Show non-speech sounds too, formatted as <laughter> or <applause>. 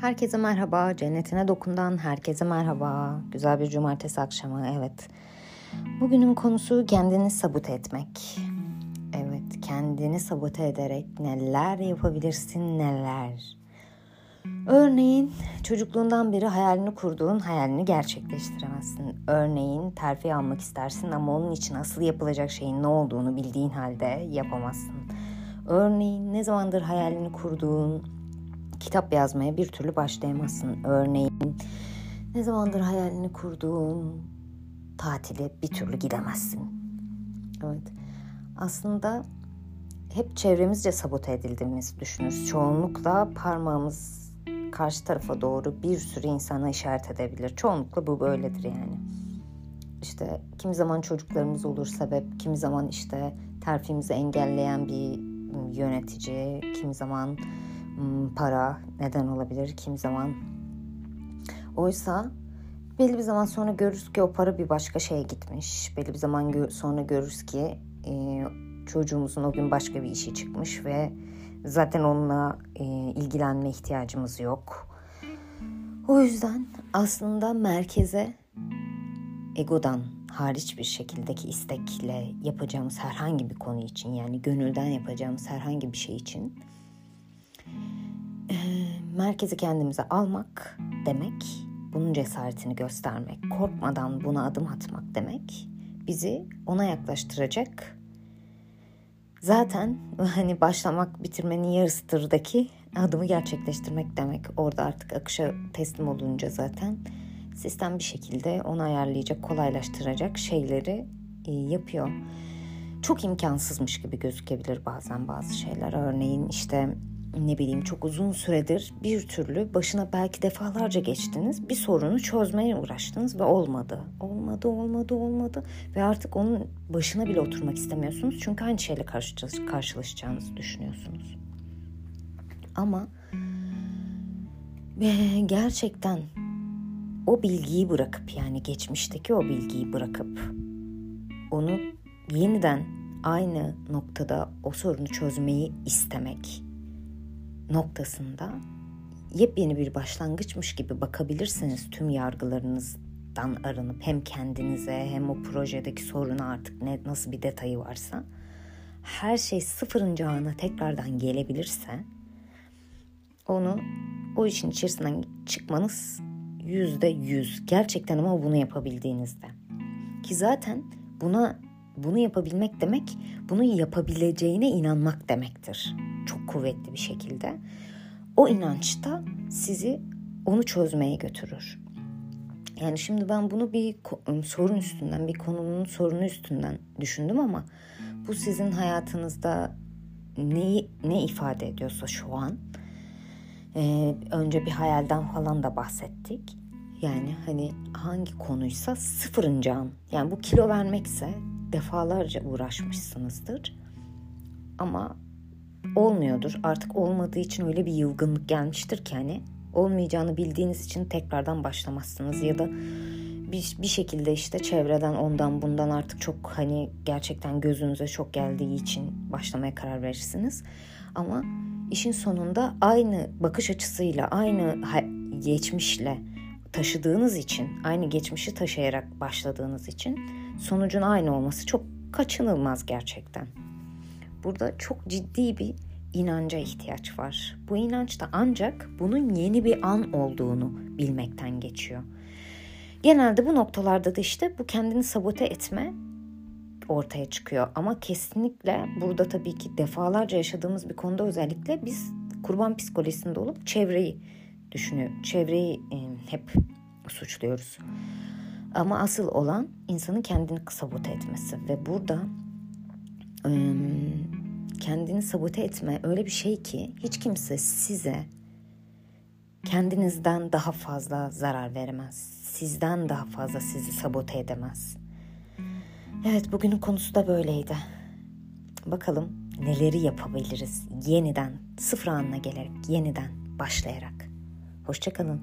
Herkese merhaba, cennetine dokundan herkese merhaba. Güzel bir cumartesi akşamı, evet. Bugünün konusu kendini sabote etmek. Evet, kendini sabote ederek neler yapabilirsin, neler. Örneğin çocukluğundan beri hayalini kurduğun hayalini gerçekleştiremezsin. Örneğin terfi almak istersin ama onun için asıl yapılacak şeyin ne olduğunu bildiğin halde yapamazsın. Örneğin ne zamandır hayalini kurduğun kitap yazmaya bir türlü başlayamazsın. Örneğin ne zamandır hayalini kurduğun tatile bir türlü gidemezsin. Evet. Aslında hep çevremizce sabote edildiğimizi düşünürüz. Çoğunlukla parmağımız karşı tarafa doğru bir sürü insana işaret edebilir. Çoğunlukla bu böyledir yani. İşte kimi zaman çocuklarımız olur sebep, kimi zaman işte terfimizi engelleyen bir yönetici, kimi zaman para neden olabilir kim zaman. Oysa belli bir zaman sonra görürüz ki o para bir başka şeye gitmiş. Belli bir zaman sonra görürüz ki e, çocuğumuzun o gün başka bir işi çıkmış ve zaten onunla e, ilgilenme ihtiyacımız yok. O yüzden aslında merkeze egodan hariç bir şekildeki istekle yapacağımız herhangi bir konu için yani gönülden yapacağımız herhangi bir şey için merkezi kendimize almak demek, bunun cesaretini göstermek, korkmadan buna adım atmak demek bizi ona yaklaştıracak. Zaten <laughs> hani başlamak bitirmenin yarısıdırdaki adımı gerçekleştirmek demek. Orada artık akışa teslim olunca zaten sistem bir şekilde onu ayarlayacak, kolaylaştıracak şeyleri e, yapıyor. Çok imkansızmış gibi gözükebilir bazen bazı şeyler. Örneğin işte ne bileyim çok uzun süredir bir türlü başına belki defalarca geçtiniz. Bir sorunu çözmeye uğraştınız ve olmadı. Olmadı, olmadı, olmadı ve artık onun başına bile oturmak istemiyorsunuz. Çünkü aynı şeyle karşılaşacağınızı düşünüyorsunuz. Ama gerçekten o bilgiyi bırakıp yani geçmişteki o bilgiyi bırakıp onu yeniden aynı noktada o sorunu çözmeyi istemek noktasında yepyeni bir başlangıçmış gibi bakabilirsiniz tüm yargılarınızdan arınıp hem kendinize hem o projedeki soruna artık ne nasıl bir detayı varsa. Her şey sıfırıncı ana tekrardan gelebilirse onu o işin içerisinden çıkmanız yüzde yüz. Gerçekten ama bunu yapabildiğinizde. Ki zaten buna bunu yapabilmek demek bunu yapabileceğine inanmak demektir çok kuvvetli bir şekilde. O inançta sizi onu çözmeye götürür. Yani şimdi ben bunu bir sorun üstünden, bir konunun sorunu üstünden düşündüm ama bu sizin hayatınızda neyi, ne ifade ediyorsa şu an e, önce bir hayalden falan da bahsettik. Yani hani hangi konuysa sıfırıncı an. Yani bu kilo vermekse defalarca uğraşmışsınızdır. Ama olmuyordur. Artık olmadığı için öyle bir yılgınlık gelmiştir ki hani olmayacağını bildiğiniz için tekrardan başlamazsınız ya da bir, bir şekilde işte çevreden ondan bundan artık çok hani gerçekten gözünüze çok geldiği için başlamaya karar verirsiniz. Ama işin sonunda aynı bakış açısıyla aynı geçmişle taşıdığınız için aynı geçmişi taşıyarak başladığınız için sonucun aynı olması çok kaçınılmaz gerçekten. Burada çok ciddi bir inanca ihtiyaç var. Bu inanç da ancak bunun yeni bir an olduğunu bilmekten geçiyor. Genelde bu noktalarda da işte bu kendini sabote etme ortaya çıkıyor. Ama kesinlikle burada tabii ki defalarca yaşadığımız bir konuda özellikle biz kurban psikolojisinde olup çevreyi düşünüyor. Çevreyi hep suçluyoruz. Ama asıl olan insanın kendini sabote etmesi ve burada kendini sabote etme öyle bir şey ki hiç kimse size kendinizden daha fazla zarar veremez. Sizden daha fazla sizi sabote edemez. Evet bugünün konusu da böyleydi. Bakalım neleri yapabiliriz yeniden sıfır anına gelerek yeniden başlayarak. Hoşçakalın.